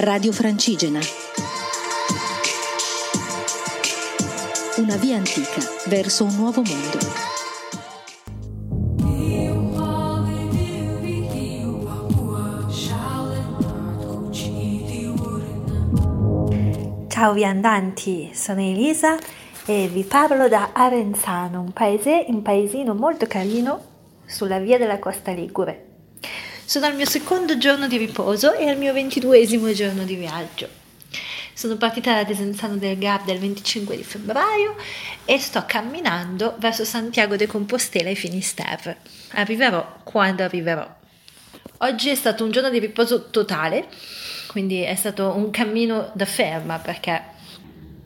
Radio Francigena. Una via antica verso un nuovo mondo. Ciao viandanti, sono Elisa e vi parlo da Arenzano, un paese, un paesino molto carino sulla via della Costa Ligure. Sono al mio secondo giorno di riposo e al mio ventiduesimo giorno di viaggio. Sono partita da Desenzano del Garda il 25 di febbraio e sto camminando verso Santiago de Compostela e Finisterre. Arriverò quando arriverò. Oggi è stato un giorno di riposo totale, quindi è stato un cammino da ferma perché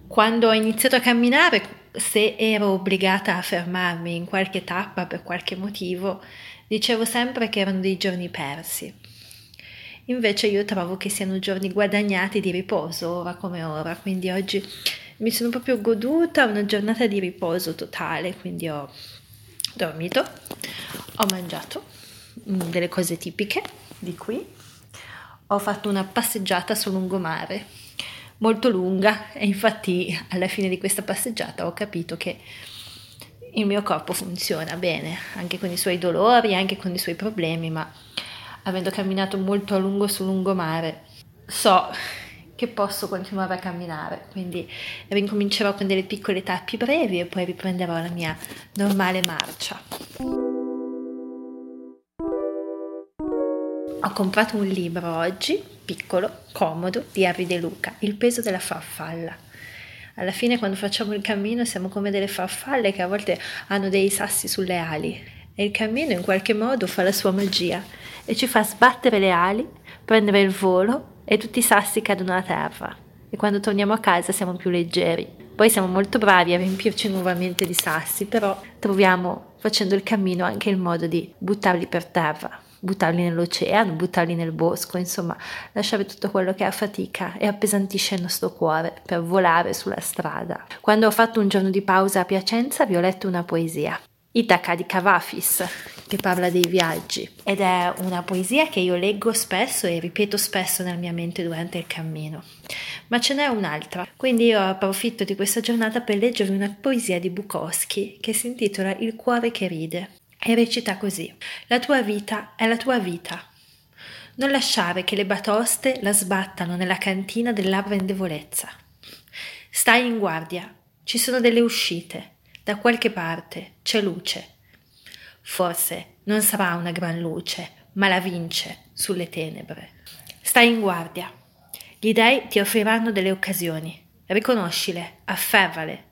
quando ho iniziato a camminare, se ero obbligata a fermarmi in qualche tappa per qualche motivo, Dicevo sempre che erano dei giorni persi. Invece io trovo che siano giorni guadagnati di riposo, ora come ora, quindi oggi mi sono proprio goduta una giornata di riposo totale, quindi ho dormito, ho mangiato mm, delle cose tipiche di qui, ho fatto una passeggiata sul lungomare molto lunga e infatti alla fine di questa passeggiata ho capito che il mio corpo funziona bene, anche con i suoi dolori, anche con i suoi problemi, ma avendo camminato molto a lungo sul lungomare, so che posso continuare a camminare, quindi ricomincerò con delle piccole tappi brevi e poi riprenderò la mia normale marcia. Ho comprato un libro oggi, piccolo, comodo, di Harry De Luca, Il peso della farfalla. Alla fine quando facciamo il cammino siamo come delle farfalle che a volte hanno dei sassi sulle ali. E il cammino in qualche modo fa la sua magia e ci fa sbattere le ali, prendere il volo e tutti i sassi cadono a terra. E quando torniamo a casa siamo più leggeri. Poi siamo molto bravi a riempirci nuovamente di sassi, però troviamo facendo il cammino anche il modo di buttarli per terra buttarli nell'oceano, buttarli nel bosco, insomma, lasciare tutto quello che è fatica e appesantisce il nostro cuore per volare sulla strada. Quando ho fatto un giorno di pausa a Piacenza vi ho letto una poesia. Itaca di Cavafis, che parla dei viaggi ed è una poesia che io leggo spesso e ripeto spesso nella mia mente durante il cammino. Ma ce n'è un'altra, quindi io approfitto di questa giornata per leggervi una poesia di Bukowski che si intitola Il cuore che ride e recita così: La tua vita è la tua vita. Non lasciare che le batoste la sbattano nella cantina dell'arrendevolezza. Stai in guardia, ci sono delle uscite, da qualche parte c'è luce. Forse non sarà una gran luce, ma la vince sulle tenebre. Stai in guardia. Gli dei ti offriranno delle occasioni. Riconoscile, afferrale,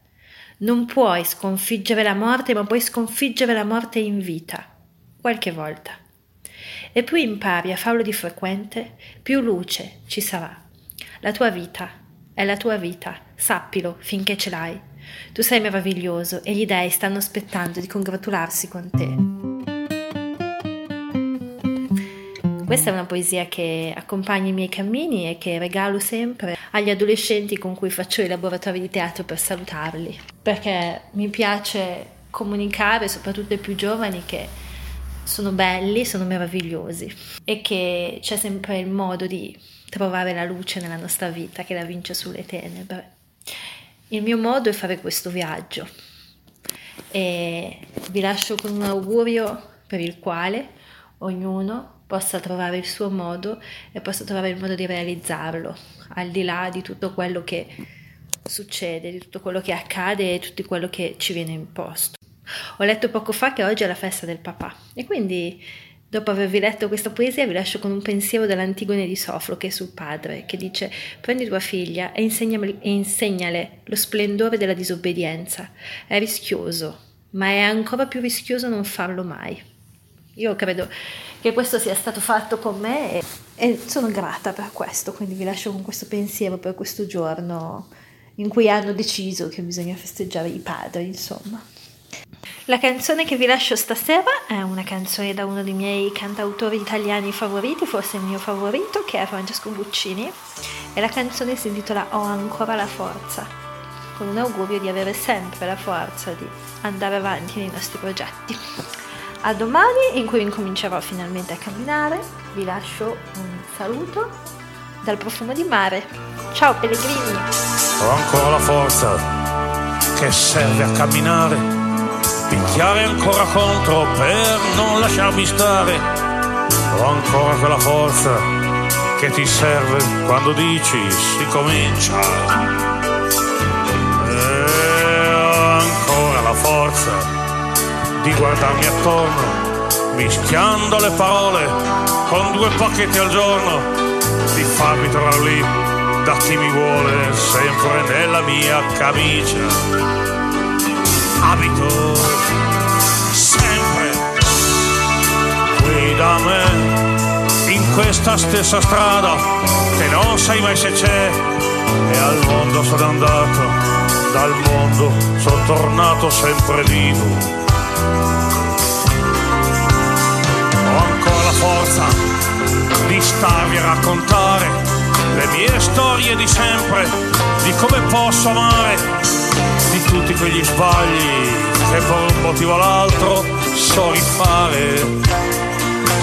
non puoi sconfiggere la morte, ma puoi sconfiggere la morte in vita, qualche volta. E più impari a farlo di frequente, più luce ci sarà. La tua vita è la tua vita, sappilo finché ce l'hai. Tu sei meraviglioso e gli dei stanno aspettando di congratularsi con te. Questa è una poesia che accompagna i miei cammini e che regalo sempre agli adolescenti con cui faccio i laboratori di teatro per salutarli, perché mi piace comunicare, soprattutto ai più giovani, che sono belli, sono meravigliosi. E che c'è sempre il modo di trovare la luce nella nostra vita che la vince sulle tenebre. Il mio modo è fare questo viaggio. E vi lascio con un augurio per il quale ognuno possa trovare il suo modo e possa trovare il modo di realizzarlo, al di là di tutto quello che succede, di tutto quello che accade e tutto quello che ci viene imposto. Ho letto poco fa che oggi è la festa del papà e quindi dopo avervi letto questa poesia vi lascio con un pensiero dell'Antigone di Sofroche sul padre che dice prendi tua figlia e, e insegnale lo splendore della disobbedienza. È rischioso, ma è ancora più rischioso non farlo mai. Io credo che questo sia stato fatto con me e, e sono grata per questo, quindi vi lascio con questo pensiero per questo giorno in cui hanno deciso che bisogna festeggiare i padri, insomma. La canzone che vi lascio stasera è una canzone da uno dei miei cantautori italiani favoriti, forse il mio favorito, che è Francesco Guccini, e la canzone si intitola Ho ancora la forza, con un augurio di avere sempre la forza di andare avanti nei nostri progetti. A domani in cui incomincerò finalmente a camminare, vi lascio un saluto dal profumo di mare. Ciao pellegrini! Ho ancora la forza che serve a camminare, picchiare ancora contro per non lasciarmi stare. Ho ancora quella forza che ti serve quando dici si comincia. Di guardarmi attorno mischiando le parole con due pacchetti al giorno, di farmi trovare lì da chi mi vuole sempre nella mia camicia. Abito sempre qui da me, in questa stessa strada che non sai mai se c'è, e al mondo sono andato, dal mondo sono tornato sempre vivo forza di starvi a raccontare le mie storie di sempre, di come posso amare, di tutti quegli sbagli che per un motivo o l'altro so rifare.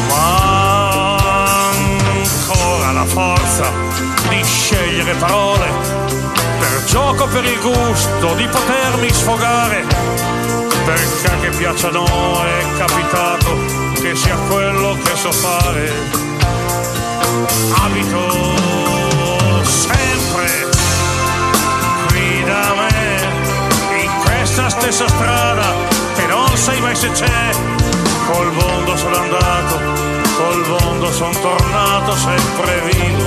Ma ancora la forza di scegliere parole per gioco, per il gusto di potermi sfogare, perché anche piacciono è capitato che sia quello che so fare. Abito sempre qui da me, in questa stessa strada che non sai mai se c'è. Col mondo sono andato, col mondo sono tornato sempre vivo.